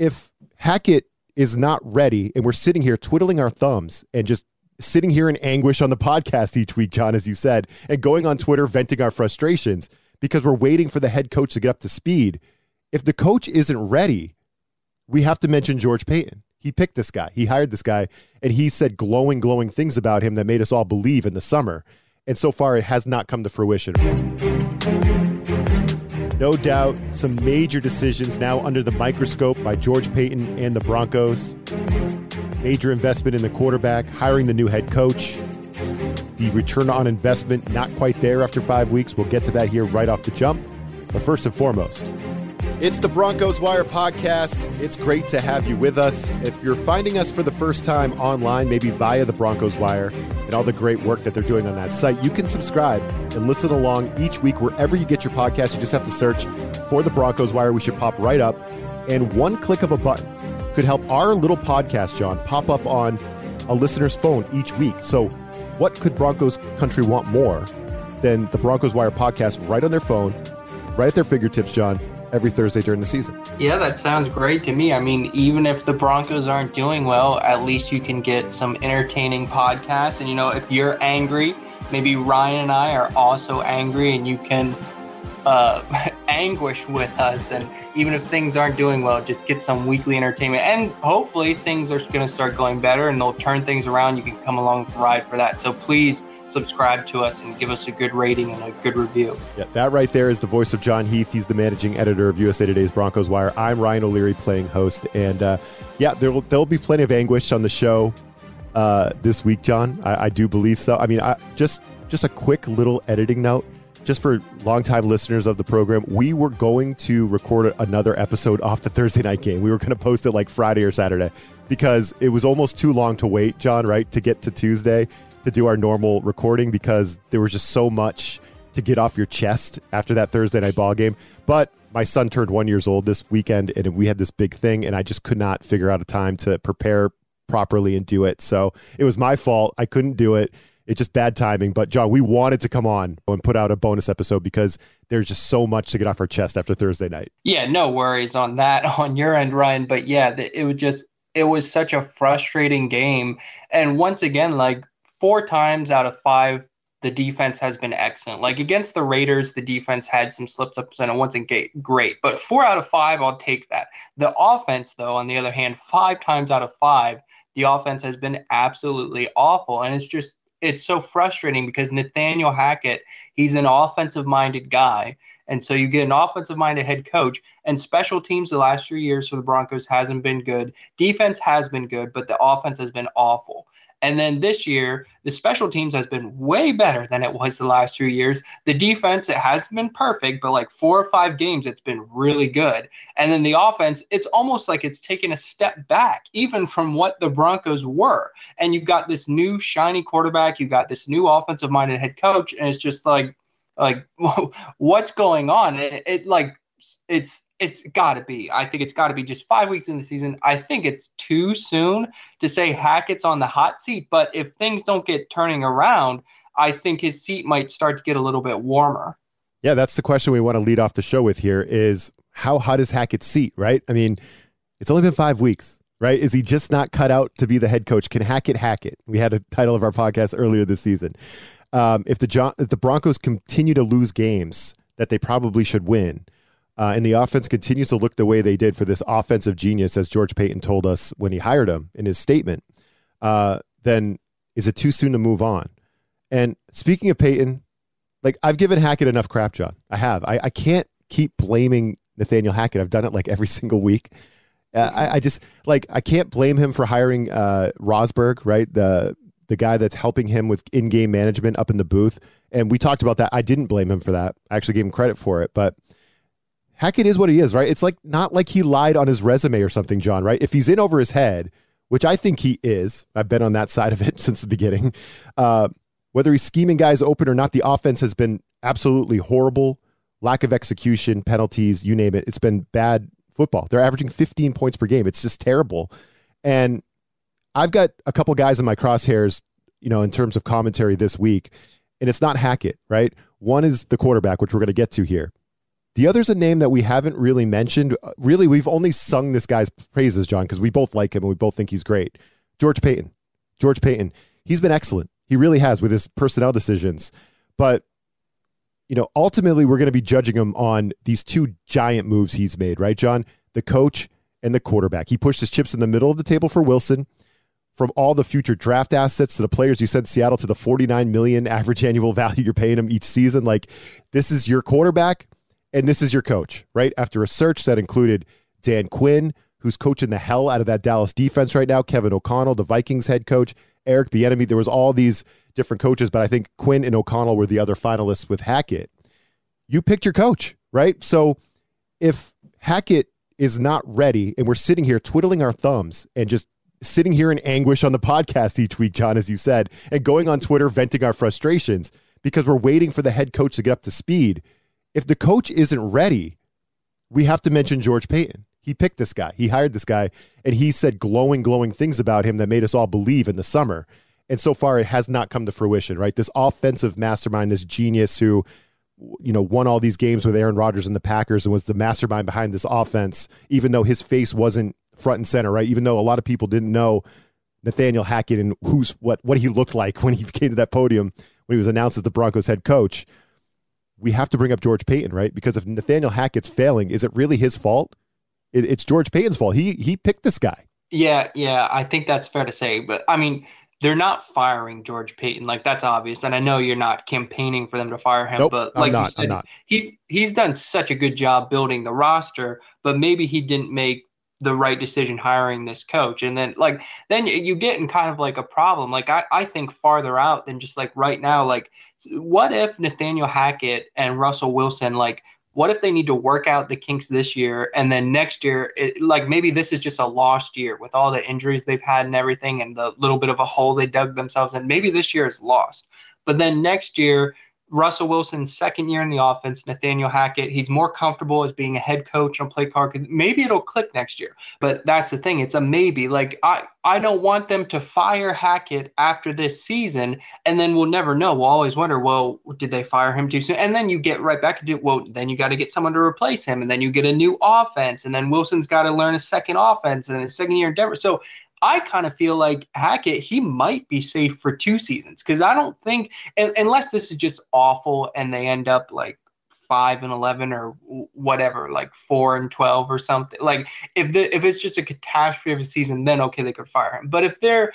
if Hackett is not ready and we're sitting here twiddling our thumbs and just sitting here in anguish on the podcast each week, Jon, as you said, and going on Twitter venting our frustrations because we're waiting for the head coach to get up to speed. If the coach isn't ready, we have to mention George Paton. He picked this guy, he hired this guy, and he said glowing, glowing things about him that made us all believe in the summer. And so far, it has not come to fruition. No doubt, some major decisions now under the microscope by George Paton and the Broncos. Major investment in the quarterback, hiring the new head coach. The return on investment not quite there after five weeks. We'll get to that here right off the jump. But first and foremost, it's the Broncos Wire podcast. It's great to have you with us. If you're finding us for the first time online, maybe via the Broncos Wire and all the great work that they're doing on that site, you can subscribe and listen along each week wherever you get your podcast. You just have to search for the Broncos Wire. We should pop right up. And one click of a button could help our little podcast, Jon, pop up on a listener's phone each week. So, what could Broncos country want more than the Broncos Wire podcast right on their phone, right at their fingertips, Jon? Every Thursday during the season. Yeah, that sounds great to me. I mean, even if the Broncos aren't doing well, at least you can get some entertaining podcasts. And, you know, if you're angry, maybe Ryan and I are also angry and you can uh, anguish with us. And even if things aren't doing well, just get some weekly entertainment. And hopefully things are going to start going better and they'll turn things around. You can come along the ride for that. So please subscribe to us and give us a good rating and a good review. Yeah, that right there is the voice of Jon Heath. He's the managing editor of USA Today's Broncos Wire. I'm Ryan O'Leary playing host. And uh, yeah, there will, there'll be plenty of anguish on the show uh, this week, Jon. I, I do believe so. I mean, I, just just a quick little editing note just for longtime listeners of the program, we were going to record another episode off the Thursday night game. We were going to post it like Friday or Saturday because it was almost too long to wait, Jon, right, to get to Tuesday to do our normal recording because there was just so much to get off your chest after that Thursday night ball game. But my son turned one years old this weekend and we had this big thing and I just could not figure out a time to prepare properly and do it. So it was my fault. I couldn't do it. It's just bad timing. But Jon, we wanted to come on and put out a bonus episode because there's just so much to get off our chest after Thursday night. Yeah, no worries on that on your end, Ryan. But yeah, it was just it was such a frustrating game. And once again, like four times out of five, the defense has been excellent. Like against the Raiders, the defense had some slips ups and it wasn't great. But four out of five, I'll take that. The offense, though, on the other hand, five times out of five, the offense has been absolutely awful. And it's just it's so frustrating because Nathaniel Hackett, he's an offensive minded guy. And so you get an offensive minded head coach, and special teams the last three years for the Broncos hasn't been good. Defense has been good, but the offense has been awful. And then this year, the special teams has been way better than it was the last two years. The defense, it hasn't been perfect, but like four or five games, it's been really good. And then the offense, it's almost like it's taken a step back, even from what the Broncos were. And you've got this new shiny quarterback, you've got this new offensive minded head coach, and it's just like, like what's going on? It, it like it's it's got to be. I think it's got to be just five weeks in the season. I think it's too soon to say Hackett's on the hot seat. But if things don't get turning around, I think his seat might start to get a little bit warmer. Yeah, that's the question we want to lead off the show with here is how hot is Hackett's seat, right? I mean, it's only been five weeks, right? Is he just not cut out to be the head coach? Can Hackett hack it? We had a title of our podcast earlier this season. Um, if the if the Broncos continue to lose games that they probably should win, uh, and the offense continues to look the way they did for this offensive genius, as George Paton told us when he hired him in his statement, uh, then is it too soon to move on? And speaking of Paton, like I've given Hackett enough crap, Jon. I have. I, I can't keep blaming Nathaniel Hackett. I've done it like every single week. Uh, I, I, just like I can't blame him for hiring uh, Rosburg, right? The the guy that's helping him with in-game management up in the booth. And we talked about that. I didn't blame him for that. I actually gave him credit for it, but Hackett is what he is, right? It's like not like he lied on his resume or something, Jon, right? If he's in over his head, which I think he is, I've been on that side of it since the beginning. Uh, whether he's scheming guys open or not, the offense has been absolutely horrible. Lack of execution, penalties, you name it. It's been bad football. They're averaging 15 points per game. It's just terrible. And I've got a couple guys in my crosshairs, you know, in terms of commentary this week, and it's not Hackett, right? One is the quarterback, which we're going to get to here The other's a name that we haven't really mentioned. Uh, really, we've only sung this guy's praises, Jon, because we both like him and we both think he's great. George Paton. George Paton. He's been excellent. He really has with his personnel decisions. But, you know, ultimately, we're going to be judging him on these two giant moves he's made, right, Jon? The coach and the quarterback. He pushed his chips in the middle of the table for Wilson from all the future draft assets to the players you sent Seattle to the 49 million average annual value you're paying them each season. Like this is your quarterback and this is your coach, right? After a search that included Dan Quinn, who's coaching the hell out of that Dallas defense right now, Kevin O'Connell, the Vikings head coach, Eric Bieniemy. There was all these different coaches, but I think Quinn and O'Connell were the other finalists with Hackett. You picked your coach, right? So if Hackett is not ready and we're sitting here twiddling our thumbs and just sitting here in anguish on the podcast each week, Jon, as you said, and going on Twitter venting our frustrations because we're waiting for the head coach to get up to speed. If the coach isn't ready, we have to mention George Paton. He picked this guy, he hired this guy, and he said glowing, glowing things about him that made us all believe in the summer. And so far, it has not come to fruition, right? This offensive mastermind, this genius who, you know, won all these games with Aaron Rodgers and the Packers and was the mastermind behind this offense, even though his face wasn't front and center, right? Even though a lot of people didn't know Nathaniel Hackett and who's what what he looked like when he came to that podium when he was announced as the Broncos head coach. We have to bring up George Paton, right? Because if Nathaniel Hackett's failing, is it really his fault? It, it's George Paton's fault. He he picked this guy. Yeah, yeah, I think that's fair to say. But I mean, they're not firing George Paton. Like that's obvious. And I know you're not campaigning for them to fire him, nope, but like not, you said, he's he's done such a good job building the roster, but maybe he didn't make the right decision hiring this coach. And then like then you get in kind of like a problem. Like I, I think farther out than just like right now, like what if Nathaniel Hackett and Russell Wilson like what if they need to work out the kinks this year and then next year it, like maybe this is just a lost year with all the injuries they've had and everything and the little bit of a hole they dug themselves in maybe this year is lost but then next year Russell Wilson's second year in the offense, Nathaniel Hackett, he's more comfortable as being a head coach on play card. Maybe it'll click next year, but that's the thing. It's a maybe. Like I, I don't want them to fire Hackett after this season, and then we'll never know. We'll always wonder, well, did they fire him too soon? And then you get right back into well, then you got to get someone to replace him, and then you get a new offense, and then Wilson's got to learn a second offense and a second year in Denver. So I kind of feel like Hackett, he might be safe for two seasons because I don't think, unless this is just awful and they end up like five and eleven or whatever, like four and twelve or something. Like if the if it's just a catastrophe of a season, then okay, they could fire him. But if they're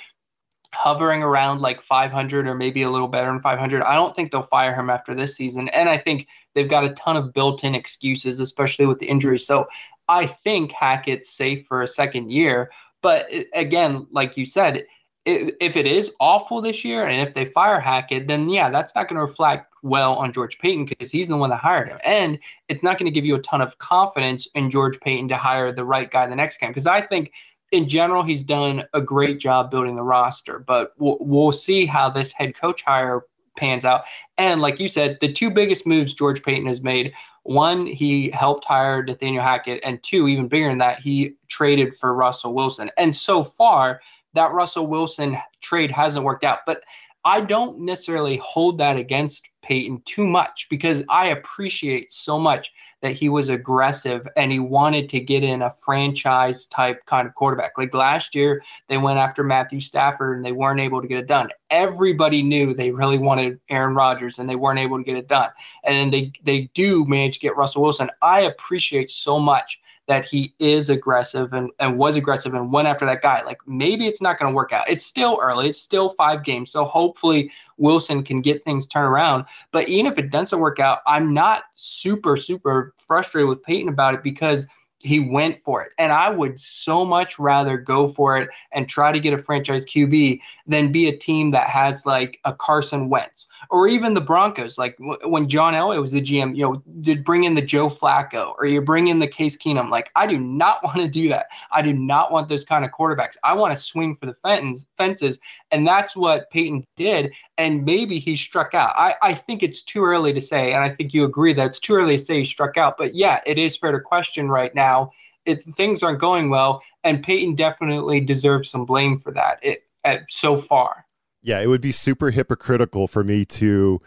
hovering around like 500 or maybe a little better than 500. I don't think they'll fire him after this season. And I think they've got a ton of built in excuses, especially with the injuries. So I think Hackett's safe for a second year. But again, like you said, if it is awful this year and if they fire Hackett, then yeah, that's not going to reflect well on George Paton because he's the one that hired him. And it's not going to give you a ton of confidence in George Paton to hire the right guy the next game. Because I think in general, he's done a great job building the roster, but we'll, we'll see how this head coach hire pans out. And like you said, the two biggest moves George Paton has made one, he helped hire Nathaniel Hackett, and two, even bigger than that, he traded for Russell Wilson. And so far, that Russell Wilson trade hasn't worked out. But I don't necessarily hold that against Paton too much because I appreciate so much that he was aggressive and he wanted to get in a franchise type kind of quarterback. Like last year, they went after Matthew Stafford and they weren't able to get it done. Everybody knew they really wanted Aaron Rodgers and they weren't able to get it done. And they they do manage to get Russell Wilson. I appreciate so much that he is aggressive and, and was aggressive and went after that guy. Like maybe it's not going to work out. It's still early. It's still five games. So hopefully Wilson can get things turned around. But even if it doesn't work out, I'm not super, super frustrated with Paton about it because – he went for it. And I would so much rather go for it and try to get a franchise QB than be a team that has like a Carson Wentz or even the Broncos. Like w- when John Elway was the GM, you know, did bring in the Joe Flacco or you bring in the Case Keenum. Like I do not want to do that. I do not want those kind of quarterbacks. I want to swing for the fence, fences. And that's what Paton did. And maybe he struck out. I, I think it's too early to say. And I think you agree that it's too early to say he struck out. But yeah, it is fair to question right now now, it, things aren't going well, and Paton definitely deserves some blame for that. It so far. Yeah, it would be super hypocritical for me to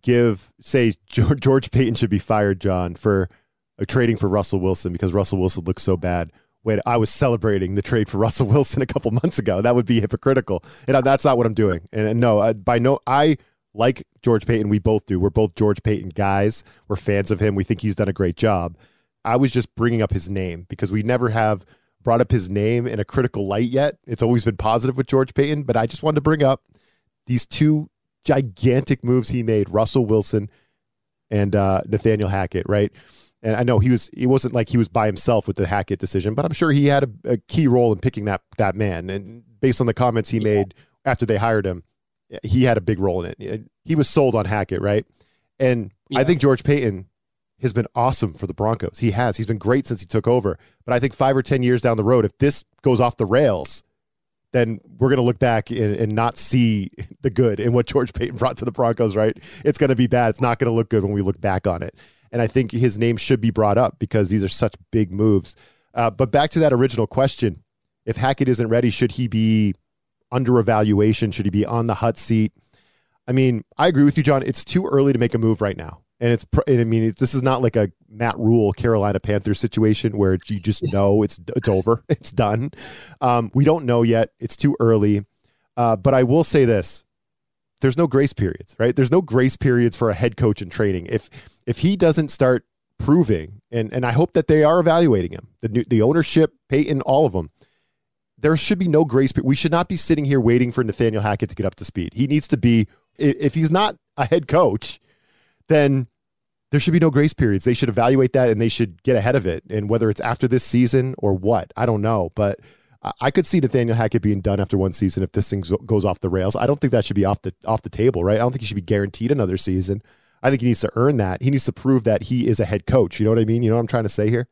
give say George, Paton should be fired, Jon, for uh, trading for Russell Wilson because Russell Wilson looks so bad. When I was celebrating the trade for Russell Wilson a couple months ago, that would be hypocritical, and that's not what I'm doing. And, and no, by no, I like George Paton. We both do. We're both George Paton guys. We're fans of him. We think he's done a great job. I was just bringing up his name because we never have brought up his name in a critical light yet. It's always been positive with George Paton, but I just wanted to bring up these two gigantic moves he made Russell Wilson and uh, Nathaniel Hackett, right? And I know he was he wasn't like he was by himself with the Hackett decision, but I'm sure he had a, a key role in picking that that man. And based on the comments he yeah. made after they hired him, he had a big role in it. He was sold on Hackett, right? And yeah. I think George Paton has been awesome for the Broncos. He has. He's been great since he took over. But I think five or 10 years down the road, if this goes off the rails, then we're going to look back and, and, not see the good in what George Paton brought to the Broncos, right? It's going to be bad. It's not going to look good when we look back on it. And I think his name should be brought up because these are such big moves. Uh, but back to that original question if Hackett isn't ready, should he be under evaluation? Should he be on the hot seat? I mean, I agree with you, Jon. It's too early to make a move right now and it's and I mean it's, this is not like a Matt Rhule Carolina Panthers situation where you just know it's it's over, it's done. Um, we don't know yet; it's too early. Uh, but I will say this: there's no grace periods, right? There's no grace periods for a head coach in training. If if he doesn't start proving, and and I hope that they are evaluating him, the the ownership, Paton, all of them. There should be no grace. We should not be sitting here waiting for Nathaniel Hackett to get up to speed. He needs to be. If he's not a head coach, then there should be no grace periods. They should evaluate that and they should get ahead of it. And whether it's after this season or what, I don't know. But I could see Nathaniel Hackett being done after one season if this thing goes off the rails. I don't think that should be off the off the table, right? I don't think he should be guaranteed another season. I think he needs to earn that. He needs to prove that he is a head coach. You know what I mean? You know what I'm trying to say here?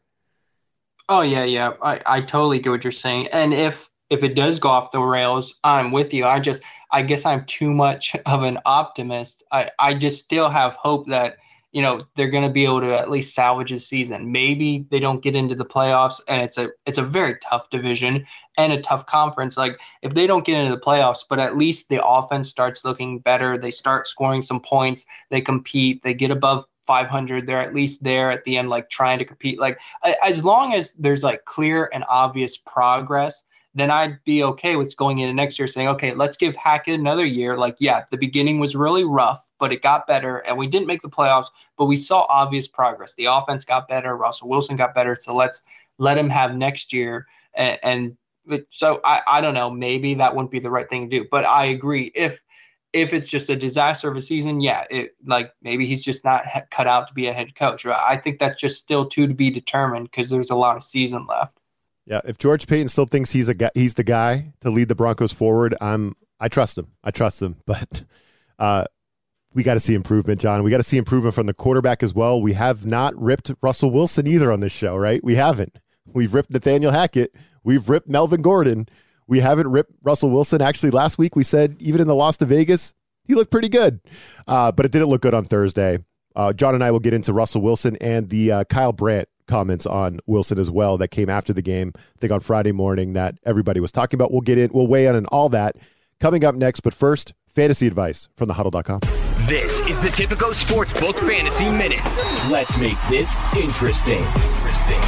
Oh yeah, yeah. I, I totally get what you're saying. And if if it does go off the rails, I'm with you. I just I guess I'm too much of an optimist. I, I just still have hope that you know they're going to be able to at least salvage a season. Maybe they don't get into the playoffs, and it's a it's a very tough division and a tough conference. Like if they don't get into the playoffs, but at least the offense starts looking better. They start scoring some points. They compete. They get above 500 they're at least there at the end like trying to compete like as long as there's like clear and obvious progress then I'd be okay with going into next year saying, okay, let's give Hackett another year. Like, yeah, the beginning was really rough, but it got better and we didn't make the playoffs, but we saw obvious progress. The offense got better, Russell Wilson got better. So let's let him have next year. And, and so I, I don't know, maybe that wouldn't be the right thing to do, but I agree. If, if it's just a disaster of a season, yeah, it like maybe he's just not cut out to be a head coach. I think that's just still too to be determined because there's a lot of season left. Yeah, if George Paton still thinks he's a guy, he's the guy to lead the Broncos forward, I'm I trust him. I trust him, but uh, we got to see improvement, Jon. We got to see improvement from the quarterback as well. We have not ripped Russell Wilson either on this show, right? We haven't. We've ripped Nathaniel Hackett. We've ripped Melvin Gordon. We haven't ripped Russell Wilson. Actually, last week we said even in the loss to Vegas, he looked pretty good, uh, but it didn't look good on Thursday. Uh, Jon and I will get into Russell Wilson and the uh, Kyle Brandt comments on Wilson as well that came after the game, I think on Friday morning that everybody was talking about. We'll get in, we'll weigh in on all that coming up next. But first, fantasy advice from thehuddle.com. This is the Tipico Sportsbook Fantasy Minute. Let's make this interesting. Interesting.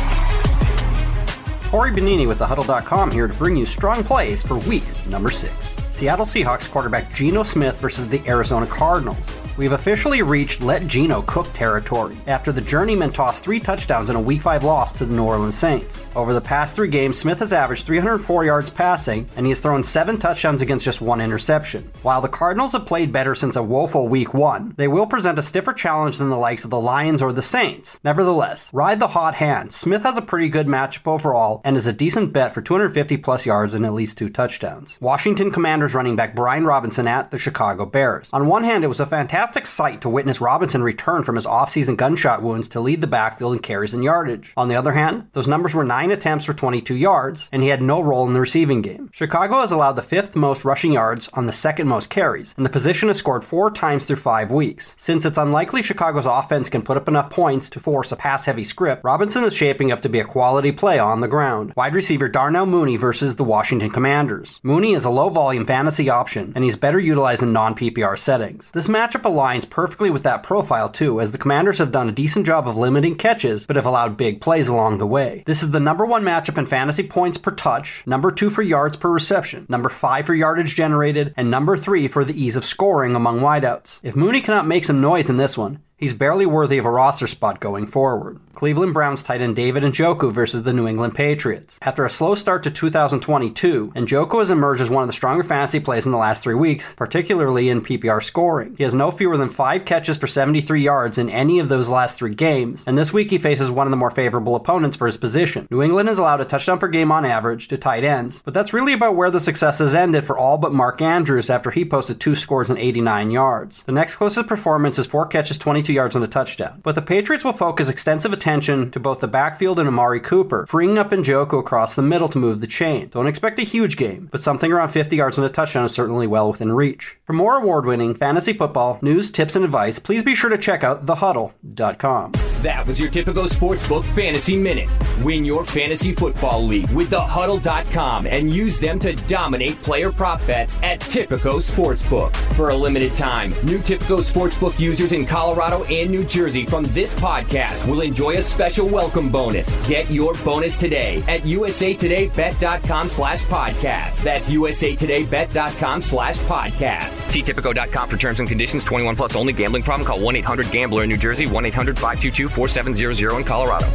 Corey Bonini with thehuddle.com here to bring you strong plays for week number six. Seattle Seahawks quarterback Geno Smith versus the Arizona Cardinals. We've officially reached let Geno cook territory after the journeyman tossed three touchdowns in a Week 5 loss to the New Orleans Saints. Over the past three games, Smith has averaged 304 yards passing, and he has thrown seven touchdowns against just one interception. While the Cardinals have played better since a woeful Week 1, they will present a stiffer challenge than the likes of the Lions or the Saints. Nevertheless, ride the hot hand. Smith has a pretty good matchup overall and is a decent bet for 250 plus yards and at least two touchdowns. Washington Commanders running back Brian Robinson at the Chicago Bears. On one hand, it was a fantastic sight to witness Robinson return from his offseason gunshot wounds to lead the backfield in carries and yardage. On the other hand, those numbers were 9 attempts for 22 yards, and he had no role in the receiving game. Chicago has allowed the fifth most rushing yards on the second most carries, and the position has scored four times through five weeks. Since it's unlikely Chicago's offense can put up enough points to force a pass heavy script, Robinson is shaping up to be a quality play on the ground. Wide receiver Darnell Mooney versus the Washington Commanders. Mooney is a low volume fantasy option, and he's better utilized in non PPR settings. This matchup aligns perfectly with that profile too, as the Commanders have done a decent job of limiting catches, but have allowed big plays along the way. This is the number one matchup in fantasy points per touch, number two for yards per reception, number five for yardage generated, and number three for the ease of scoring among wideouts. If Mooney cannot make some noise in this one, He's barely worthy of a roster spot going forward. Cleveland Browns tight end David Njoku versus the New England Patriots. After a slow start to 2022, Njoku has emerged as one of the stronger fantasy plays in the last three weeks, particularly in PPR scoring. He has no fewer than five catches for 73 yards in any of those last three games, and this week he faces one of the more favorable opponents for his position. New England has allowed a touchdown per game on average to tight ends, but that's really about where the success has ended for all but Mark Andrews after he posted two scores and 89 yards. The next closest performance is four catches, 22 yards on a touchdown. But the Patriots will focus extensive attention to both the backfield and Amari Cooper, freeing up Njoku across the middle to move the chain. Don't expect a huge game, but something around 50 yards on a touchdown is certainly well within reach. For more award winning fantasy football news, tips, and advice, please be sure to check out thehuddle.com. That was your Tipico Sportsbook Fantasy Minute. Win your fantasy football league with thehuddle.com and use them to dominate player prop bets at Tipico Sportsbook. For a limited time, new Tipico Sportsbook users in Colorado and New Jersey from this podcast will enjoy a special welcome bonus. Get your bonus today at usatodaybet.com slash podcast. That's usatodaybet.com slash podcast. See Tipico.com for terms and conditions. 21 plus only. Gambling problem? Call 1-800-GAMBLER in New Jersey. 1-800-522-4700 in Colorado.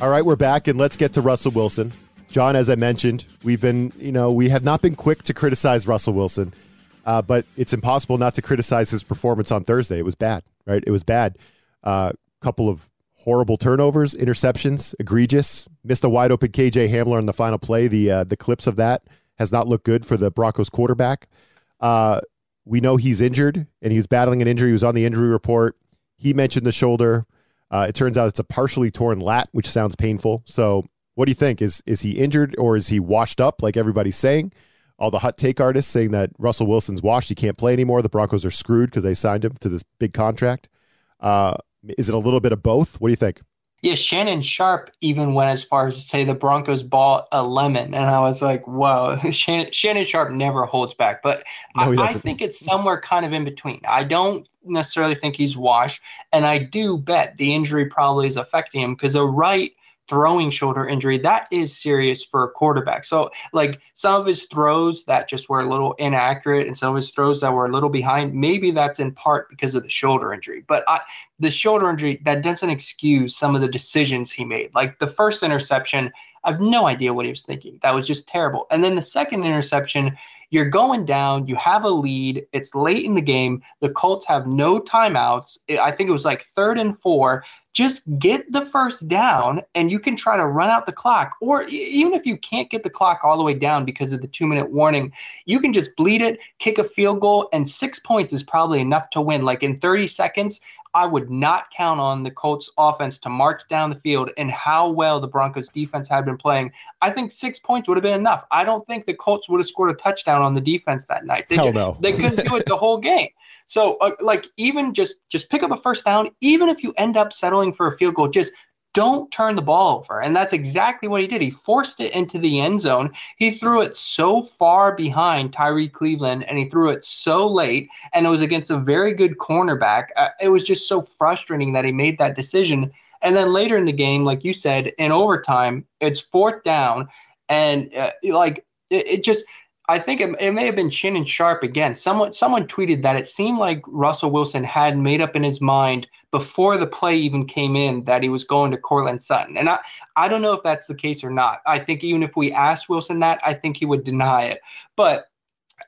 All right, we're back, and let's get to Russell Wilson. Jon, as I mentioned, we've been, you know, we have not been quick to criticize Russell Wilson, uh, but it's impossible not to criticize his performance on Thursday. It was bad, right? It was bad. A uh, couple of horrible turnovers, interceptions, egregious. Missed a wide open KJ Hamler on the final play. The uh, the clips of that has not looked good for the Broncos quarterback. Uh, we know he's injured and he was battling an injury. He was on the injury report. He mentioned the shoulder. Uh, it turns out it's a partially torn lat, which sounds painful. So, what do you think? Is is he injured or is he washed up, like everybody's saying? All the hot take artists saying that Russell Wilson's washed, he can't play anymore. The Broncos are screwed because they signed him to this big contract. Uh, is it a little bit of both? What do you think? Yeah, Shannon Sharpe even went as far as to say the Broncos bought a lemon, and I was like, "Whoa!" Shannon, Shannon Sharpe never holds back, but no, I, I, think it's somewhere kind of in between. I don't necessarily think he's washed, and I do bet the injury probably is affecting him because a right throwing shoulder injury, that is serious for a quarterback. So, like some of his throws that just were a little inaccurate and some of his throws that were a little behind, maybe that's in part because of the shoulder injury. But I, the shoulder injury, that doesn't excuse some of the decisions he made. Like the first interception, I have no idea what he was thinking. That was just terrible. And then the second interception, you're going down, you have a lead, it's late in the game, the Colts have no timeouts. I think it was like third and four just get the first down and you can try to run out the clock. Or even if you can't get the clock all the way down because of the two minute warning, you can just bleed it, kick a field goal, and six points is probably enough to win. Like in 30 seconds, I would not count on the Colts offense to march down the field and how well the Broncos defense had been playing. I think six points would have been enough. I don't think the Colts would have scored a touchdown on the defense that night. They, Hell no. they couldn't do it the whole game. So uh, like even just just pick up a first down, even if you end up settling for a field goal, just don't turn the ball over. And that's exactly what he did. He forced it into the end zone. He threw it so far behind Tyree Cleveland and he threw it so late. And it was against a very good cornerback. Uh, it was just so frustrating that he made that decision. And then later in the game, like you said, in overtime, it's fourth down. And uh, like it, it just I think it, it, may have been Shannon Sharpe again. Someone someone tweeted that it seemed like Russell Wilson had made up in his mind before the play even came in that he was going to Courtland Sutton. And I, I don't know if that's the case or not. I think even if we asked Wilson that, I think he would deny it. But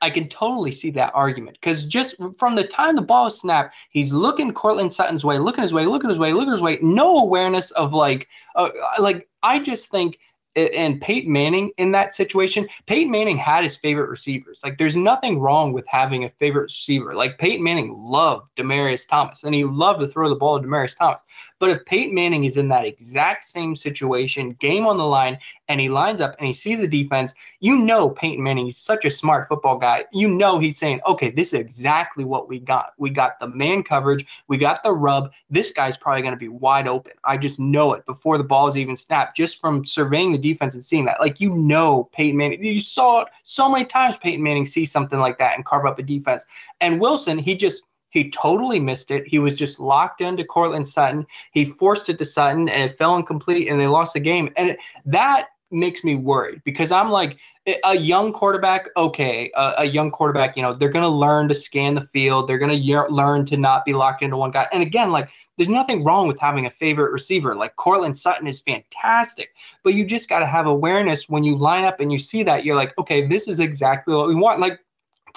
I can totally see that argument because just from the time the ball is snapped, he's looking Courtland Sutton's way, looking his way, looking his way, looking his way. No awareness of like, uh, like I just think and Peyton Manning in that situation, Peyton Manning had his favorite receivers. Like, there's nothing wrong with having a favorite receiver. Like, Peyton Manning loved Demaryius Thomas, and he loved to throw the ball to Demaryius Thomas. But if Peyton Manning is in that exact same situation, game on the line, and he lines up and he sees the defense, you know Peyton Manning is such a smart football guy. You know he's saying, okay, this is exactly what we got. We got the man coverage, we got the rub. This guy's probably going to be wide open. I just know it before the ball is even snapped, just from surveying the defense and seeing that. Like you know Peyton Manning, you saw it so many times Peyton Manning see something like that and carve up a defense. And Wilson, he just he totally missed it. He was just locked into Courtland Sutton. He forced it to Sutton and it fell incomplete and they lost the game. And that makes me worried because I'm like, a young quarterback, okay, a, a young quarterback, you know, they're going to learn to scan the field. They're going to learn to not be locked into one guy. And again, like, there's nothing wrong with having a favorite receiver. Like Courtland Sutton is fantastic, but you just got to have awareness when you line up and you see that. You're like, okay, this is exactly what we want. Like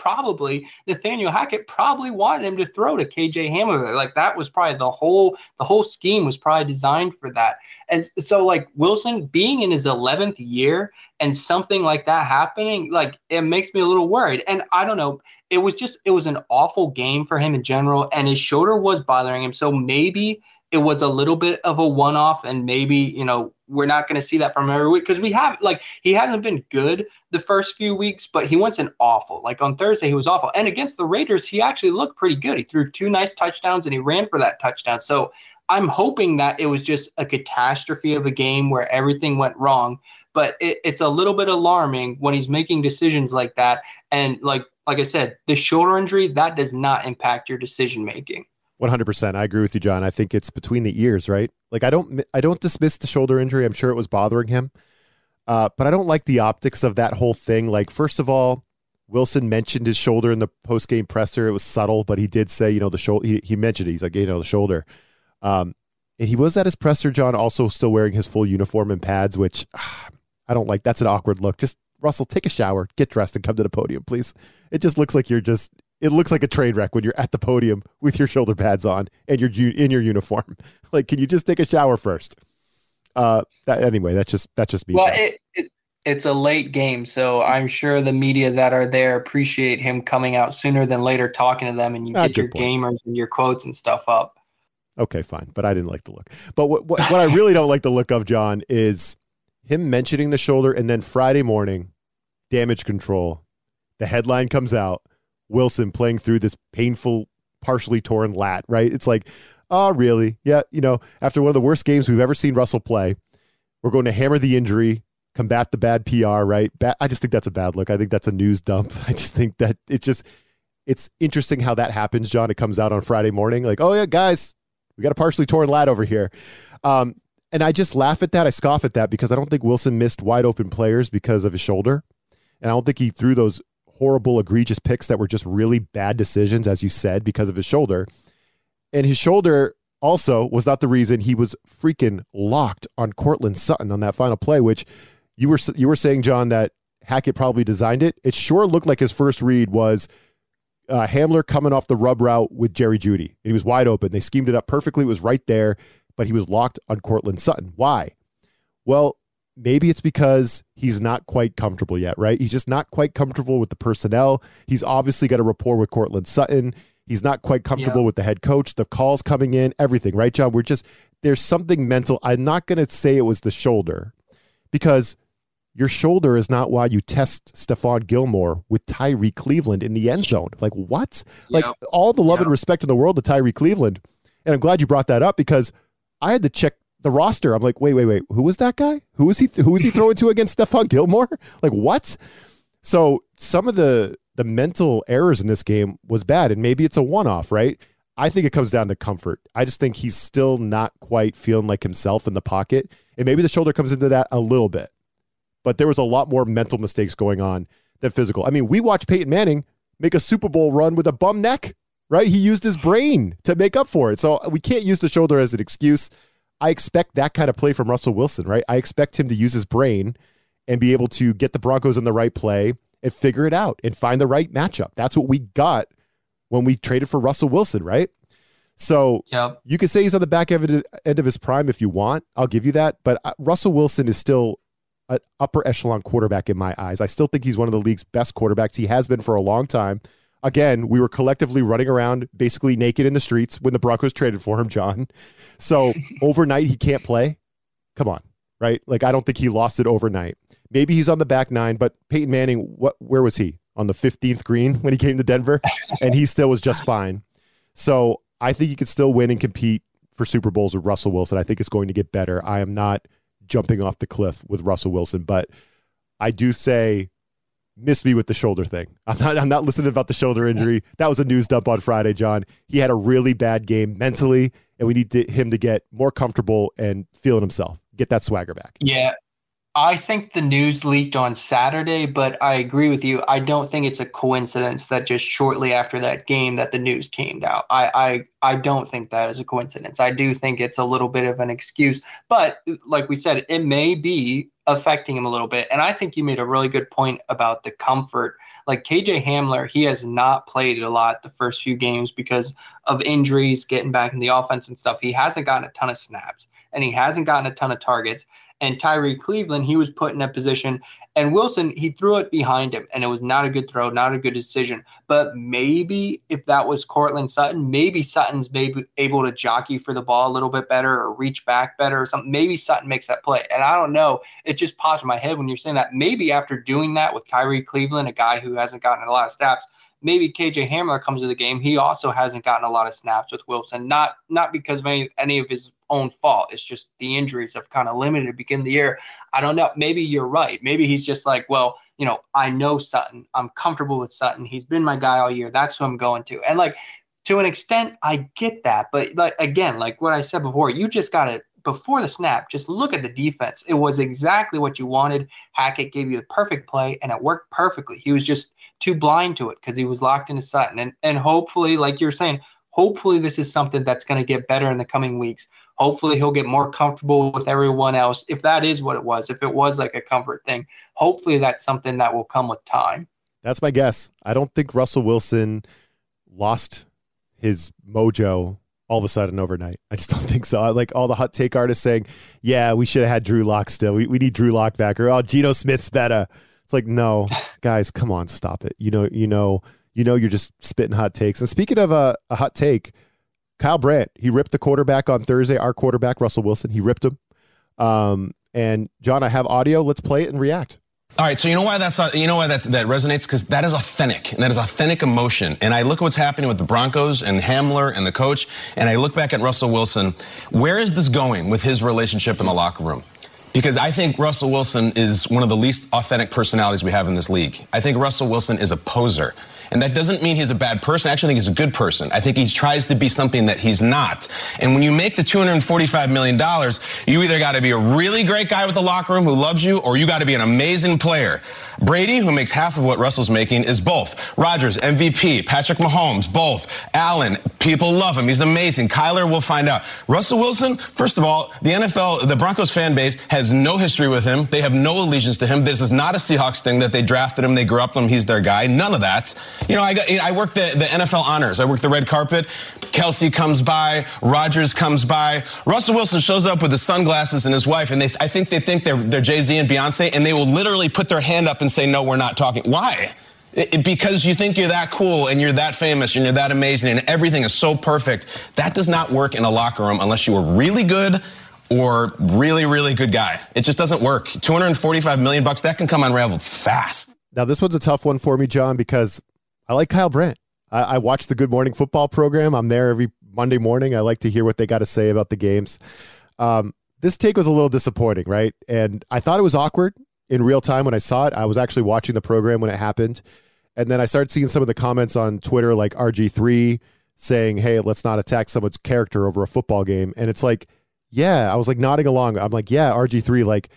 probably Nathaniel Hackett probably wanted him to throw to KJ Hamler. Like that was probably the whole the whole scheme was probably designed for that. And so like Wilson being in his 11th year and something like that happening, like it makes me a little worried. And I don't know, it was just it was an awful game for him in general and his shoulder was bothering him. So maybe it was a little bit of a one off, and maybe, you know, we're not going to see that from him every week because we have, like, he hasn't been good the first few weeks, but he wasn't awful. Like on Thursday, he was awful. And against the Raiders, he actually looked pretty good. He threw two nice touchdowns and he ran for that touchdown. So I'm hoping that it was just a catastrophe of a game where everything went wrong. But it, it's a little bit alarming when he's making decisions like that. And like like I said, the shoulder injury that does not impact your decision making. 100%. I agree with you, Jon. I think it's between the ears, right? Like I don't I don't dismiss the shoulder injury. I'm sure it was bothering him. Uh, but I don't like the optics of that whole thing. Like first of all, Wilson mentioned his shoulder in the post game presser. It was subtle, but he did say, you know, the shoulder. He, he mentioned it. He's like, you know, the shoulder. Um, and he was at his presser, Jon, also still wearing his full uniform and pads, which ah, I don't like. That's an awkward look. Just Russell, take a shower, get dressed, and come to the podium, please. It just looks like you're just it looks like a train wreck when you're at the podium with your shoulder pads on and you're in your uniform. Like, can you just take a shower first? Uh, that, anyway, that's just that's just me. Well, it, it, it's a late game, so I'm sure the media that are there appreciate him coming out sooner than later, talking to them, and you ah, get your point. gamers and your quotes and stuff up. Okay, fine, but I didn't like the look. But what what, what I really don't like the look of Jon is him mentioning the shoulder, and then Friday morning, damage control. The headline comes out Wilson playing through this painful, partially torn lat, right? It's like, oh, really? Yeah, you know, after one of the worst games we've ever seen Russell play, we're going to hammer the injury, combat the bad PR, right? I just think that's a bad look. I think that's a news dump. I just think that it just, it's interesting how that happens, Jon. It comes out on Friday morning, like, oh, yeah, guys, we got a partially torn lat over here. Um, and I just laugh at that. I scoff at that because I don't think Wilson missed wide open players because of his shoulder. And I don't think he threw those horrible, egregious picks that were just really bad decisions, as you said, because of his shoulder. And his shoulder also was not the reason he was freaking locked on Courtland Sutton on that final play, which you were you were saying, Jon, that Hackett probably designed it. It sure looked like his first read was uh, Hamler coming off the rub route with Jerry Jeudy. He was wide open. They schemed it up perfectly. It was right there, but he was locked on Courtland Sutton. Why? Well, maybe it's because he's not quite comfortable yet, right? He's just not quite comfortable with the personnel. He's obviously got a rapport with Courtland Sutton. He's not quite comfortable yeah. with the head coach, the calls coming in, everything, right, Jon? We're just, there's something mental. I'm not going to say it was the shoulder because your shoulder is not why you test Stephon Gilmore with Tyree Cleveland in the end zone. Like, what? Like, all the love and respect in the world to Tyree Cleveland. And I'm glad you brought that up because I had to check the roster. I'm like, wait, wait, wait. Who was that guy? Who was he? Th- who was he throwing to against Stephon Gilmore? Like what? So some of the the mental errors in this game was bad, and maybe it's a one off, right? I think it comes down to comfort. I just think he's still not quite feeling like himself in the pocket, and maybe the shoulder comes into that a little bit. But there was a lot more mental mistakes going on than physical. I mean, we watched Peyton Manning make a Super Bowl run with a bum neck, right? He used his brain to make up for it. So we can't use the shoulder as an excuse. I expect that kind of play from Russell Wilson, right? I expect him to use his brain and be able to get the Broncos in the right play and figure it out and find the right matchup. That's what we got when we traded for Russell Wilson, right? So yep. you can say he's on the back end of his prime if you want. I'll give you that. But uh, Russell Wilson is still an upper echelon quarterback in my eyes. I still think he's one of the league's best quarterbacks. He has been for a long time. Again, we were collectively running around basically naked in the streets when the Broncos traded for him, Jon. So overnight he can't play. Come on, right? Like I don't think he lost it overnight. Maybe he's on the back nine, but Peyton Manning, what where was he? On the 15th green when he came to Denver, and he still was just fine. So I think he could still win and compete for Super Bowls with Russell Wilson. I think it's going to get better. I am not jumping off the cliff with Russell Wilson, but I do say miss me with the shoulder thing. I'm not I'm not listening about the shoulder injury. That was a news dump on Friday, Jon. He had a really bad game mentally, and we need to, him to get more comfortable and feeling himself. Get that swagger back. Yeah. I think the news leaked on Saturday, but I agree with you. I don't think it's a coincidence that just shortly after that game that the news came out. I, I I don't think that is a coincidence. I do think it's a little bit of an excuse, but like we said, it may be affecting him a little bit. And I think you made a really good point about the comfort. Like KJ Hamler, he has not played a lot the first few games because of injuries, getting back in the offense and stuff. He hasn't gotten a ton of snaps and he hasn't gotten a ton of targets and Tyree Cleveland, he was put in a position, and Wilson, he threw it behind him, and it was not a good throw, not a good decision. But maybe if that was Courtland Sutton, maybe Sutton's maybe able to jockey for the ball a little bit better or reach back better or something. Maybe Sutton makes that play. And I don't know. It just popped in my head when you're saying that. Maybe after doing that with Tyree Cleveland, a guy who hasn't gotten a lot of snaps, maybe KJ Hamler comes to the game. He also hasn't gotten a lot of snaps with Wilson, not not because of any, any of his own fault. It's just the injuries have kind of limited to begin the year. I don't know. Maybe you're right. Maybe he's just like, well, you know, I know Sutton. I'm comfortable with Sutton. He's been my guy all year. That's who I'm going to. And like to an extent, I get that. But like again, like what I said before, you just gotta before the snap, just look at the defense. It was exactly what you wanted. Hackett gave you the perfect play, and it worked perfectly. He was just too blind to it because he was locked into Sutton. And and hopefully, like you're saying, hopefully this is something that's going to get better in the coming weeks. Hopefully he'll get more comfortable with everyone else. If that is what it was, if it was like a comfort thing, hopefully that's something that will come with time. That's my guess. I don't think Russell Wilson lost his mojo all of a sudden overnight. I just don't think so. I like all the hot take artists saying, yeah, we should have had Drew Lock still. We, we need Drew Lock back or oh Geno Smith's better. It's like, no, guys, come on, stop it. You know, you know, you know you're just spitting hot takes. And speaking of a, a hot take, Kyle Brandt, he ripped the quarterback on Thursday. Our quarterback, Russell Wilson, he ripped him. Um, and Jon, I have audio. Let's play it and react. All right, so you know why that's uh, you know why that that resonates because that is authentic and that is authentic emotion. And I look at what's happening with the Broncos and Hamler and the coach, and I look back at Russell Wilson. Where is this going with his relationship in the locker room? Because I think Russell Wilson is one of the least authentic personalities we have in this league. I think Russell Wilson is a poser. And that doesn't mean he's a bad person. I actually think he's a good person. I think he tries to be something that he's not. And when you make the $245 million, you either got to be a really great guy with the locker room who loves you, or you got to be an amazing player. Brady, who makes half of what Russell's making, is both. Rodgers, MVP. Patrick Mahomes, both. Allen, people love him. He's amazing. Kyler, we'll find out. Russell Wilson, first of all, the NFL, the Broncos fan base has no history with him. They have no allegiance to him. This is not a Seahawks thing that they drafted him, they grew up with him, he's their guy. None of that. You know, I, got, I work the, the NFL honors. I work the red carpet. Kelce comes by. Rodgers comes by. Russell Wilson shows up with his sunglasses and his wife, and they, I think they think they're, they're Jay-Z and Beyonce, and they will literally put their hand up and and say, no, we're not talking. Why? It, because you think you're that cool and you're that famous and you're that amazing and everything is so perfect. That does not work in a locker room unless you are really good or really, really good guy. It just doesn't work. 245 million bucks, that can come unraveled fast. Now, this one's a tough one for me, Jon, because I like Kyle Brandt. I, I watch the Good Morning Football program. I'm there every Monday morning. I like to hear what they got to say about the games. Um, this take was a little disappointing, right? And I thought it was awkward in real time when I saw it. I was actually watching the program when it happened. And then I started seeing some of the comments on Twitter, like RG3 saying, hey, let's not attack someone's character over a football game. And it's like, yeah, I was like nodding along. I'm like, yeah, RG3, like,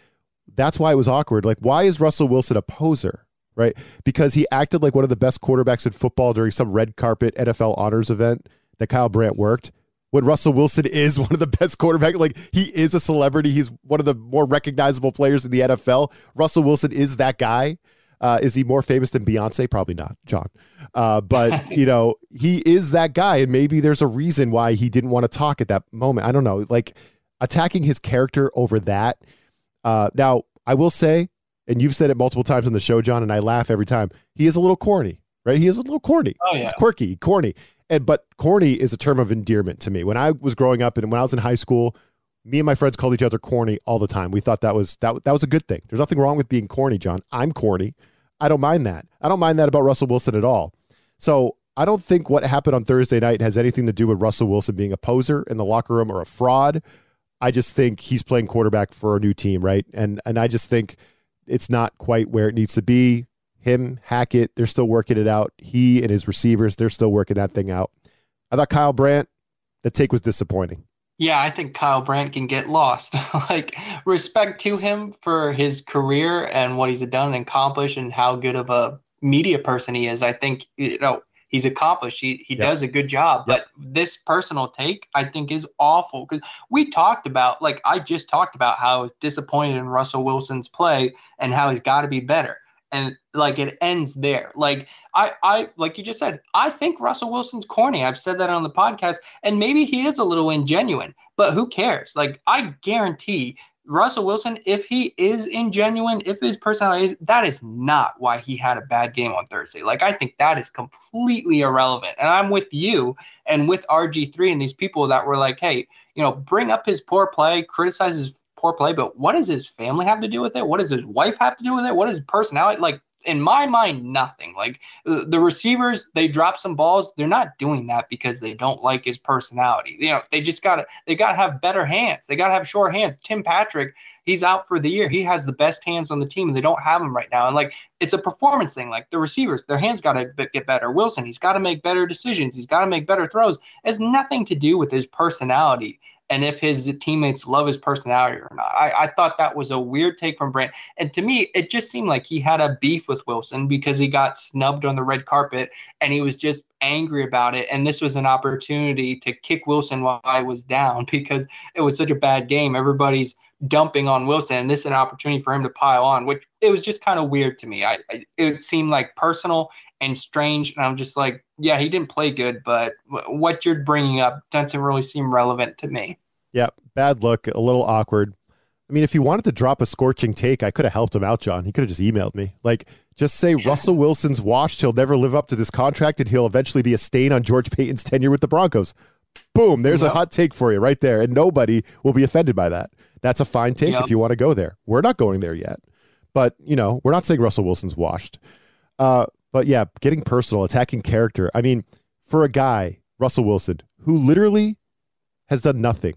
that's why it was awkward. Like, why is Russell Wilson a poser? Right? Because he acted like one of the best quarterbacks in football during some red carpet NFL honors event that Kyle Brandt worked when Russell Wilson is one of the best quarterbacks. Like he is a celebrity. He's one of the more recognizable players in the NFL. Russell Wilson is that guy. Uh, is he more famous than Beyonce? Probably not, Jon. Uh, but you know, he is that guy, and maybe there's a reason why he didn't want to talk at that moment. I don't know. Like attacking his character over that. Uh, now, I will say, and you've said it multiple times on the show, Jon, and I laugh every time. He is a little corny right? He is a little corny. Oh yeah, He's quirky, corny. And but corny is a term of endearment to me. When I was growing up and when I was in high school, me and my friends called each other corny all the time. We thought that was that that was a good thing. There's nothing wrong with being corny, Jon. I'm corny. I don't mind that. I don't mind that about Russell Wilson at all. So I don't think what happened on Thursday night has anything to do with Russell Wilson being a poser in the locker room or a fraud. I just think he's playing quarterback for a new team, right? And and I just think it's not quite where it needs to be. Him, Hackett, they're still working it out. He and his receivers, they're still working that thing out. I thought Kyle Brandt, the take was disappointing. Yeah, I think Kyle Brandt can get lost. like respect to him for his career and what he's done and accomplished and how good of a media person he is. I think you know he's accomplished. He he yep. does a good job. Yep. But this personal take, I think, is awful because we talked about like I just talked about how I was disappointed in Russell Wilson's play and how he's got to be better. And like it ends there. Like I, I, like you just said, I think Russell Wilson's corny. I've said that on the podcast, and maybe he is a little ingenuine, but who cares? Like I guarantee Russell Wilson, if he is ingenuine, if his personality is, that is not why he had a bad game on Thursday. Like, I think that is completely irrelevant. And I'm with you and with RG3 and these people that were like, hey, you know, bring up his poor play, criticize his poor play, but what does his family have to do with it? What does his wife have to do with it? What is his personality? Like, in my mind, nothing. Like the receivers, they drop some balls. They're not doing that because they don't like his personality. You know, they just gotta they gotta have better hands. They gotta have short hands. Tim Patrick, he's out for the year. He has the best hands on the team, and they don't have him right now. And like it's a performance thing. Like the receivers, their hands gotta get better. Wilson, he's got to make better decisions. He's got to make better throws. It has nothing to do with his personality and if his teammates love his personality or not. I, I thought that was a weird take from Brandt. And to me, it just seemed like he had a beef with Wilson because he got snubbed on the red carpet and he was just angry about it. And this was an opportunity to kick Wilson while I was down because it was such a bad game. Everybody's dumping on Wilson, and this is an opportunity for him to pile on, which it was just kind of weird to me. I, I, it seemed like personal and strange, and I'm just like, yeah, he didn't play good, but what you're bringing up doesn't really seem relevant to me. Yeah, bad look, a little awkward. I mean, if he wanted to drop a scorching take, I could have helped him out, Jon. He could have just emailed me. Like, just say Russell Wilson's washed. He'll never live up to this contract, and he'll eventually be a stain on George Paton's tenure with the Broncos. Boom, there's yep. a hot take for you right there, and nobody will be offended by that. That's a fine take yep. if you want to go there. We're not going there yet, but you know, we're not saying Russell Wilson's washed. Uh, but yeah, getting personal, attacking character. I mean, for a guy, Russell Wilson, who literally has done nothing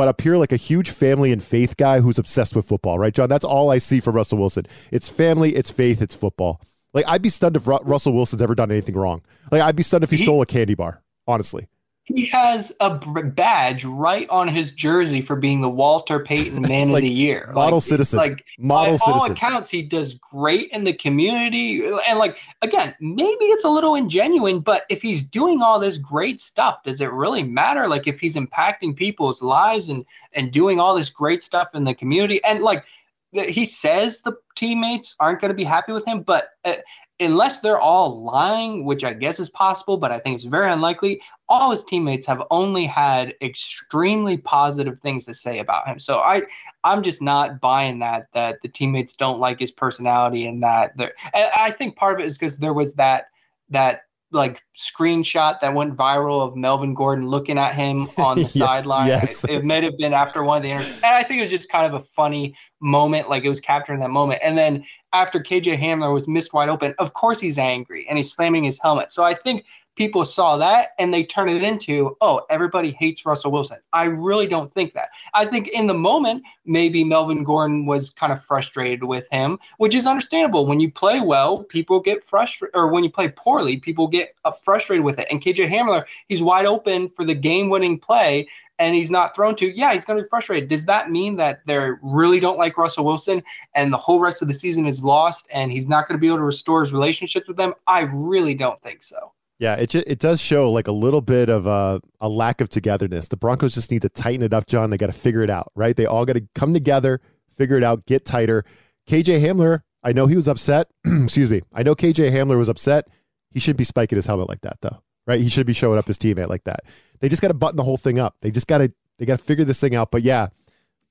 but appear like a huge family and faith guy who's obsessed with football, right, Jon? That's all I see from Russell Wilson. It's family, it's faith, it's football. Like I'd be stunned if Ru- Russell Wilson's ever done anything wrong. Like I'd be stunned if he, he stole a candy bar, honestly. He has a badge right on his jersey for being the Walter Payton Man like of the Year. Model like, citizen. Like model by citizen. all accounts, he does great in the community. And like again, maybe it's a little ingenuine, but if he's doing all this great stuff, does it really matter? Like if he's impacting people's lives and and doing all this great stuff in the community, and like he says the teammates aren't going to be happy with him, but uh, unless they're all lying, which I guess is possible, but I think it's very unlikely, all his teammates have only had extremely positive things to say about him. So I I'm just not buying that that the teammates don't like his personality and that they I think part of it is because there was that that like screenshot that went viral of Melvin Gordon looking at him on the yes, sideline. Yes. It, it may have been after one of the interviews. And I think it was just kind of a funny moment. Like it was capturing that moment. And then after KJ Hamler was missed wide open, of course he's angry and he's slamming his helmet. So I think people saw that and they turned it into, oh, everybody hates Russell Wilson. I really don't think that. I think in the moment, maybe Melvin Gordon was kind of frustrated with him, which is understandable. When you play well, people get frustrated, or when you play poorly, people get uh, frustrated with it. And KJ Hamler, he's wide open for the game winning play and he's not thrown to, yeah, he's going to be frustrated. Does that mean that they really don't like Russell Wilson and the whole rest of the season is lost and he's not going to be able to restore his relationships with them? I really don't think so. Yeah, it it does show like a little bit of a, a lack of togetherness. The Broncos just need to tighten it up, Jon. They got to figure it out, right? They all got to come together, figure it out, get tighter. KJ Hamler, I know he was upset. Excuse me. I know KJ Hamler was upset. He shouldn't be spiking his helmet like that, though, right? He should be showing up his teammate like that. They just got to button the whole thing up. They just got to they got to figure this thing out. But yeah,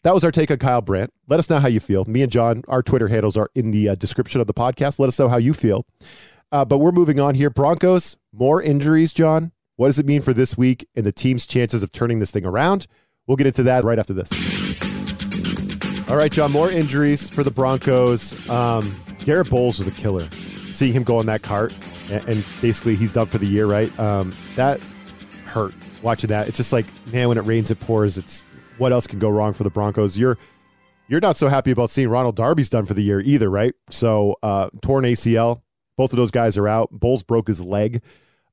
that was our take on Kyle Brandt. Let us know how you feel. Me and Jon, our Twitter handles are in the uh, description of the podcast. Let us know how you feel. Uh, but we're moving on here. Broncos, more injuries, Jon. What does it mean for this week and the team's chances of turning this thing around? We'll get into that right after this. All right, Jon, more injuries for the Broncos. Um, Garrett Bolles was a killer. Seeing him go on that cart and, and basically he's done for the year, right? Um, that hurt watching that. It's just like, man, when it rains, it pours. It's what else can go wrong for the Broncos? You're you're not so happy about seeing Ronald Darby's done for the year either, right? So uh, torn ACL, both of those guys are out. Bolles broke his leg.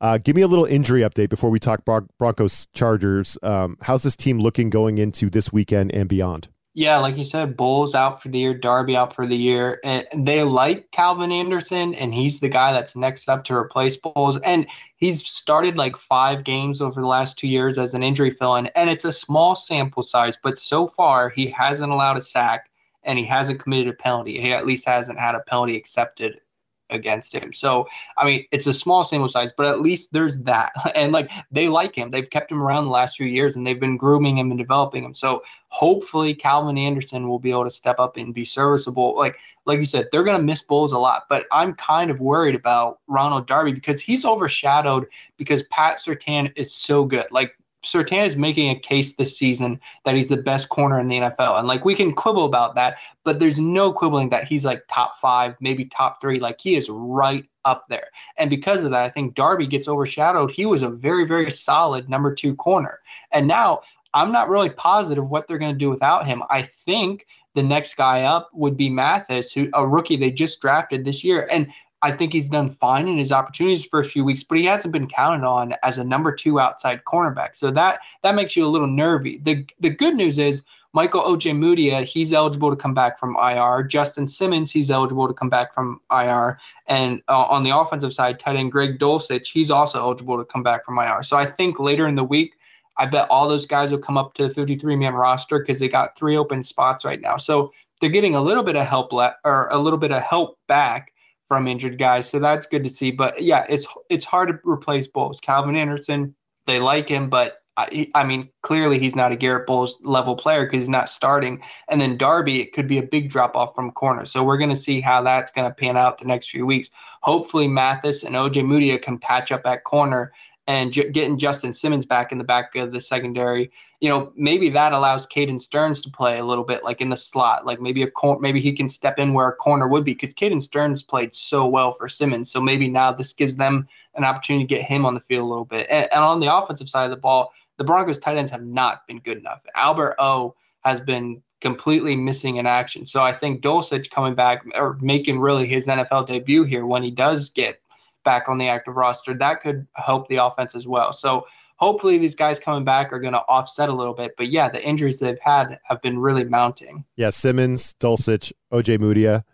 Uh, give me a little injury update before we talk Bron- Broncos Chargers. Um, how's this team looking going into this weekend and beyond? Yeah, like you said, Bolles out for the year, Darby out for the year. And they like Calvin Anderson, and he's the guy that's next up to replace Bolles. And he's started like five games over the last two years as an injury fill in. And it's a small sample size, but so far he hasn't allowed a sack and he hasn't committed a penalty. He at least hasn't had a penalty accepted against him. So, I mean, it's a small sample size, but at least there's that. And like they like him. They've kept him around the last few years and they've been grooming him and developing him. So, hopefully Calvin Anderson will be able to step up and be serviceable. Like like you said, they're going to miss Bolles a lot, but I'm kind of worried about Ronald Darby because he's overshadowed because Pat Surtain is so good. Like Surtain is making a case this season that he's the best corner in the NFL. And like we can quibble about that, but there's no quibbling that he's like top five, maybe top three. Like he is right up there. And because of that, I think Darby gets overshadowed. He was a very, very solid number two corner. And now I'm not really positive what they're going to do without him. I think the next guy up would be Mathis, who a rookie they just drafted this year. And I think he's done fine in his opportunities for a few weeks, but he hasn't been counted on as a number two outside cornerback. So that that makes you a little nervy. The the good news is Michael Ojemudia, he's eligible to come back from IR. Justin Simmons, he's eligible to come back from IR. And uh, on the offensive side, tight end Greg Dulcich, he's also eligible to come back from IR. So I think later in the week, I bet all those guys will come up to the 53 man roster because they got three open spots right now. So they're getting a little bit of help le- or a little bit of help back from injured guys. So that's good to see. But yeah, it's it's hard to replace Bolles. Calvin Anderson, they like him, but I, I mean, clearly he's not a Garrett Bolles level player because he's not starting. And then Darby, it could be a big drop off from corner. So we're going to see how that's going to pan out the next few weeks. Hopefully, Mathis and Ojemudia can patch up at corner and getting Justin Simmons back in the back of the secondary, you know, maybe that allows Caden Sterns to play a little bit like in the slot, like maybe a cor- maybe he can step in where a corner would be because Caden Sterns played so well for Simmons. So maybe now this gives them an opportunity to get him on the field a little bit. And, and on the offensive side of the ball, the Broncos tight ends have not been good enough. Albert O has been completely missing in action. So I think Dulcich coming back or making really his NFL debut here when he does get back on the active roster, that could help the offense as well. So hopefully these guys coming back are going to offset a little bit. But yeah, the injuries they've had have been really mounting. Yeah, Simmons, Dulcich, Ojemudia.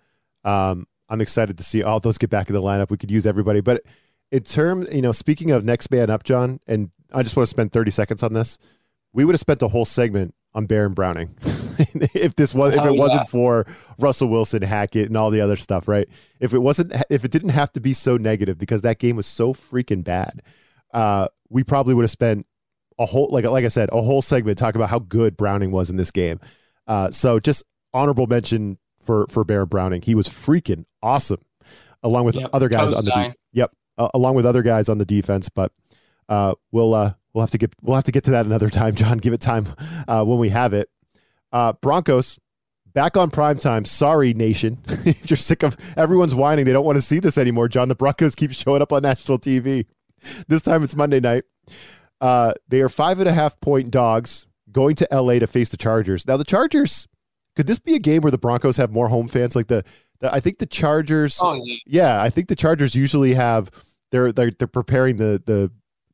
Um, I'm excited to see all those get back in the lineup. We could use everybody, but in terms, you know, speaking of next man up, Jon, and I just want to spend 30 seconds on this. We would have spent a whole segment on Baron Browning if this was if it oh, wasn't for Russell Wilson, Hackett, and all the other stuff, right? If it wasn't if it didn't have to be so negative because that game was so freaking bad, uh, we probably would have spent a whole like like I said a whole segment talking about how good Browning was in this game. Uh, so just honorable mention for for Baron Browning. He was freaking awesome, along with yep, other guys on the de- yep, uh, along with other guys on the defense. But uh, we'll uh, we'll have to get we'll have to get to that another time, Jon. Give it time uh, when we have it. Uh, Broncos back on prime time. Sorry, nation. If you're sick of everyone's whining. They don't want to see this anymore, Jon. The Broncos keep showing up on national TV. This time it's Monday night. Uh, they are five and a half point dogs going to LA to face the Chargers. Now, the Chargers, could this be a game where the Broncos have more home fans? Like the, the I think the Chargers. Oh, yeah. yeah, I think the Chargers usually have. They're they're they're preparing the the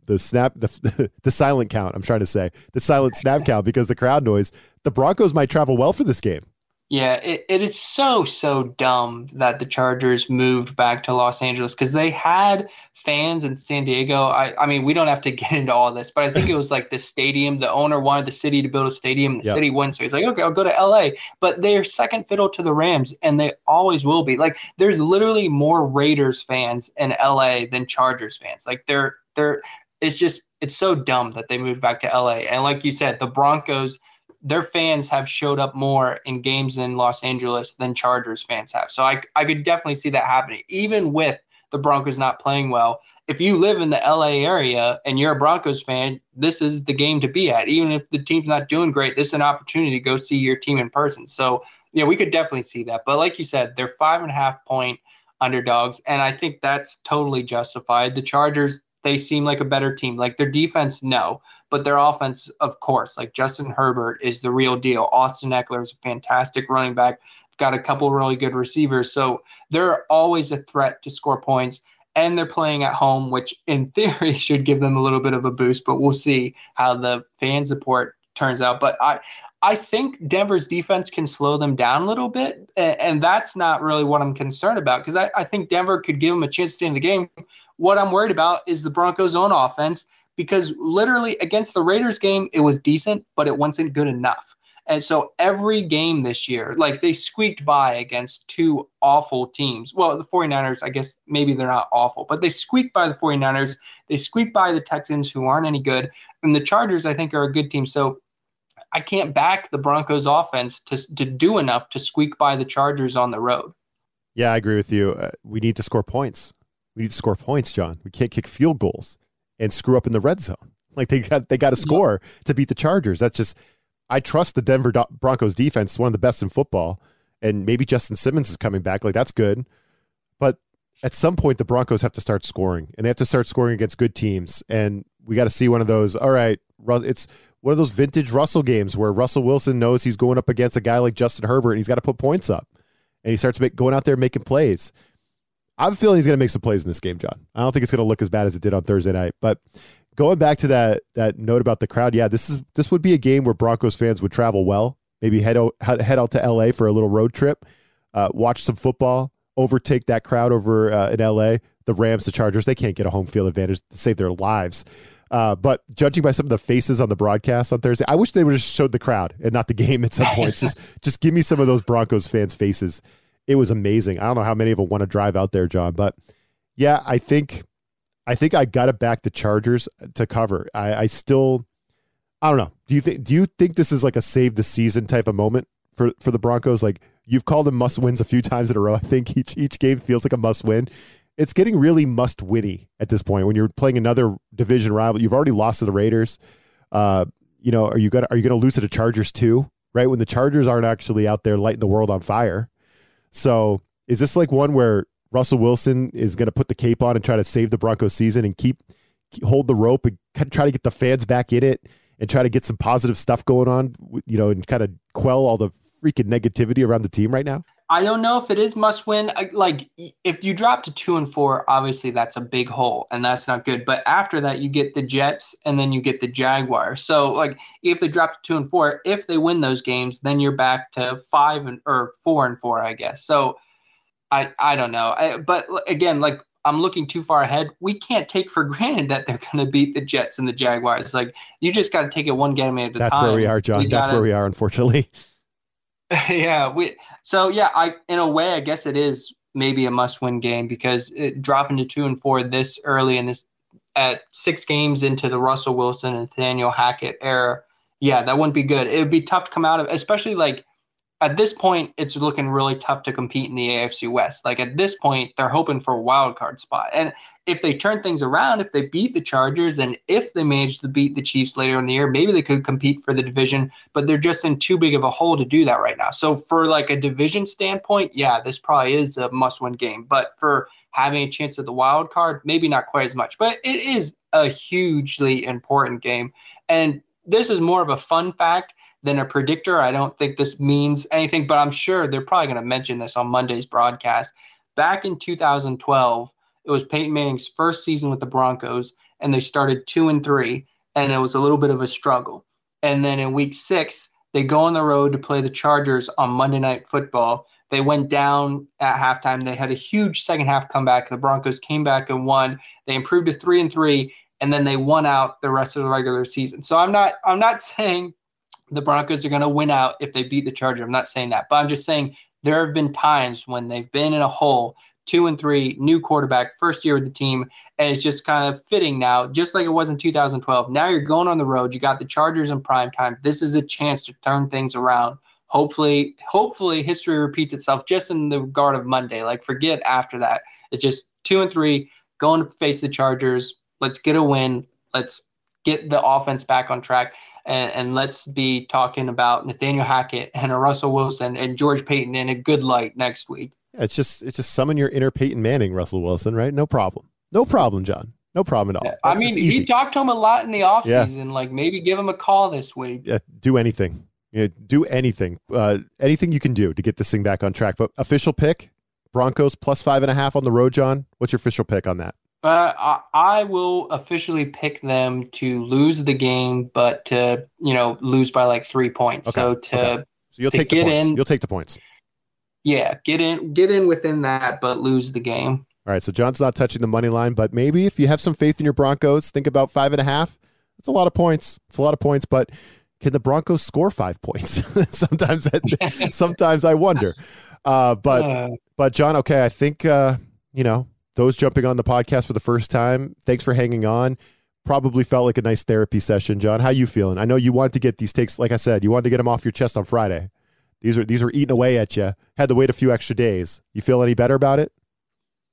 the snap the the silent count. I'm trying to say the silent snap count because the crowd noise. The Broncos might travel well for this game. Yeah, it, it is so so dumb that the Chargers moved back to Los Angeles because they had fans in San Diego. I, I mean, we don't have to get into all this, but I think it was like the stadium. The owner wanted the city to build a stadium. The yep. city wouldn't, so he's like, okay, I'll go to LA. But they're second fiddle to the Rams, and they always will be. Like, there's literally more Raiders fans in LA than Chargers fans. Like, they're they're it's just it's so dumb that they moved back to LA. And like you said, the Broncos, their fans have showed up more in games in Los Angeles than Chargers fans have. So I I could definitely see that happening, even with the Broncos not playing well. If you live in the LA area and you're a Broncos fan, this is the game to be at. Even if the team's not doing great, this is an opportunity to go see your team in person. So, yeah, we could definitely see that. But like you said, they're five and a half point underdogs, and I think that's totally justified. The Chargers, they seem like a better team. Like their defense, no, but their offense, of course. Like Justin Herbert is the real deal. Austin Ekeler is a fantastic running back. Got a couple really good receivers, so they're always a threat to score points. And they're playing at home, which in theory should give them a little bit of a boost. But we'll see how the fan support turns out. But I, I think Denver's defense can slow them down a little bit, and, that's not really what I'm concerned about because I, I think Denver could give them a chance to stay in the game. What I'm worried about is the Broncos' own offense because literally against the Raiders game, it was decent, but it wasn't good enough. And so every game this year, like they squeaked by against two awful teams. Well, the 49ers, I guess maybe they're not awful, but they squeaked by the 49ers. They squeaked by the Texans, who aren't any good. And the Chargers, I think, are a good team. So I can't back the Broncos offense to, to do enough to squeak by the Chargers on the road. Yeah, I agree with you. Uh, we need to score points. We need to score points, Jon. We can't kick field goals and screw up in the red zone. Like they got they got to score yeah. to beat the Chargers. That's just I trust the Denver Broncos defense. One of the best in football, and maybe Justin Simmons is coming back. Like that's good, but at some point the Broncos have to start scoring, and they have to start scoring against good teams. And we got to see one of those. All right, it's one of those vintage Russell games where Russell Wilson knows he's going up against a guy like Justin Herbert and he's got to put points up. And he starts make, going out there making plays. I have a feeling he's going to make some plays in this game, Jon. I don't think it's going to look as bad as it did on Thursday night. But going back to that that note about the crowd, yeah, this is this would be a game where Broncos fans would travel well. Maybe head out, head out to LA for a little road trip, uh, watch some football, overtake that crowd over uh, in LA. The Rams, the Chargers, they can't get a home field advantage to save their lives. Uh, but judging by some of the faces on the broadcast on Thursday, I wish they would have showed the crowd and not the game at some points. just just give me some of those Broncos fans' faces. It was amazing. I don't know how many of them want to drive out there, Jon, but yeah, I think I think I got to back the Chargers to cover. I, I still I don't know. Do you think do you think this is like a save the season type of moment for for the Broncos? Like you've called them must wins a few times in a row. I think each each game feels like a must win it's getting really must winny at this point when you're playing another division rival. You've already lost to the Raiders. Uh, you know, are you gonna are you gonna lose to the Chargers too? Right when the Chargers aren't actually out there lighting the world on fire. So is this like one where Russell Wilson is to put the cape on and try to save the Broncos season and keep, keep hold the rope and try to get the fans back in it and try to get some positive stuff going on, you know, and kind of quell all the freaking negativity around the team right now? I don't know if it is must win. Like if you drop to two and four, obviously that's a big hole and that's not good. But after that, you get the Jets and then you get the Jaguars. So like if they drop to two and four, if they win those games, then you're back to five and or four and four, I guess. So I I don't know. I, but again, like I'm looking too far ahead. We can't take for granted that they're going to beat the Jets and the Jaguars. Like you just got to take it one game at a that's time. That's where we are, Jon. We that's gotta, where we are, unfortunately. yeah, we so yeah, I in a way I guess it is maybe a must-win game because it, dropping to two and four this early in this at six games into the Russell Wilson and Nathaniel Hackett era, yeah, that wouldn't be good. It would be tough to come out of, especially like at this point, it's looking really tough to compete in the AFC West. Like at this point, they're hoping for a wild card spot. And if they turn things around, if they beat the Chargers, and if they manage to beat the Chiefs later in the year, maybe they could compete for the division. But they're just in too big of a hole to do that right now. So for like a division standpoint, yeah, this probably is a must-win game. But for having a chance at the wild card, maybe not quite as much. But it is a hugely important game. And this is more of a fun fact than a predictor. I don't think this means anything, but I'm sure they're probably going to mention this on Monday's broadcast. Back in 2012, it was Peyton Manning's first season with the Broncos, and they started two and three, and it was a little bit of a struggle. And then in week six, they go on the road to play the Chargers on Monday Night Football. They went down at halftime. They had a huge second half comeback. The Broncos came back and won. They improved to three and three, and then they won out the rest of the regular season. So I'm not I'm not saying the Broncos are going to win out if they beat the Chargers. I'm not saying that, but I'm just saying there have been times when they've been in a hole, two and three, new quarterback, first year with the team, and it's just kind of fitting now, just like it was in 2012. Now you're going on the road. You got the Chargers in prime time. This is a chance to turn things around. Hopefully, hopefully history repeats itself just in the regard of Monday. Like forget after that. It's just two and three, going to face the Chargers. Let's get a win. Let's get the offense back on track. And, and let's be talking about Nathaniel Hackett and Russell Wilson and George Paton in a good light next week. It's just it's just summon your inner Peyton Manning, Russell Wilson, right? No problem. No problem, Jon. No problem at all. That's I mean, he talked to him a lot in the offseason. Yeah. Like maybe give him a call this week. Yeah, do anything. You know, do anything. Uh, anything you can do to get this thing back on track. But official pick, Broncos plus five and a half on the road, Jon. What's your official pick on that? Uh, I, I will officially pick them to lose the game, but to you know lose by like three points. Okay. So to okay. so you'll to take the points. In, you'll take the points. Yeah, get in, get in within that, but lose the game. All right, so Jon's not touching the money line, but maybe if you have some faith in your Broncos, think about five and a half. It's a lot of points. It's a lot of points, but can the Broncos score five points? sometimes, that, sometimes I wonder. Uh, but uh, but Jon, okay, I think uh, you know those jumping on the podcast for the first time. Thanks for hanging on. Probably felt like a nice therapy session, Jon. How you feeling? I know you wanted to get these takes, like I said, you wanted to get them off your chest on Friday. These are these were eating away at you. Had to wait a few extra days. You feel any better about it?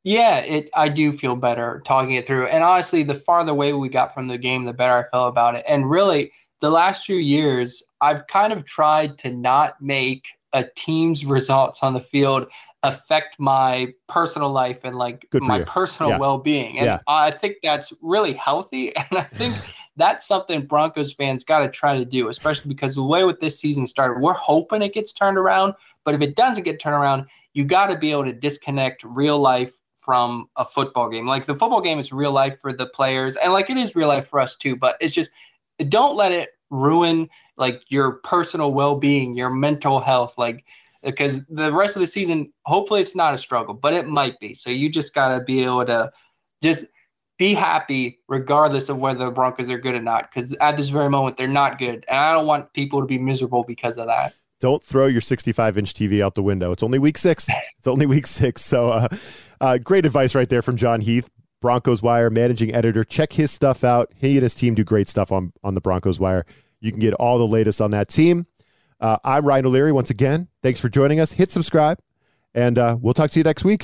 Yeah, it. I do feel better talking it through. And honestly, the farther away we got from the game, the better I felt about it. And really, the last few years, I've kind of tried to not make a team's results on the field affect my personal life and like my you. personal yeah. well-being and yeah. i think that's really healthy and i think that's something broncos fans got to try to do especially because the way with this season started we're hoping it gets turned around but if it doesn't get turned around you got to be able to disconnect real life from a football game like the football game is real life for the players and like it is real life for us too but it's just don't let it ruin like your personal well-being your mental health like because the rest of the season hopefully it's not a struggle but it might be. So you just got to be able to just be happy regardless of whether the broncos are good or not because at this very moment they're not good. And i don't want people to be miserable because of that. Don't throw your 65 inch tv out the window. It's only week six. It's only week six. So uh, uh, great advice right there from jon heath broncos wire managing editor. Check his stuff out. He and his team do great stuff on, on the broncos wire. You can get all the latest on that team. Uh, I'm Ryan O'Leary once again. Thanks for joining us. Hit subscribe, and uh, we'll talk to you next week.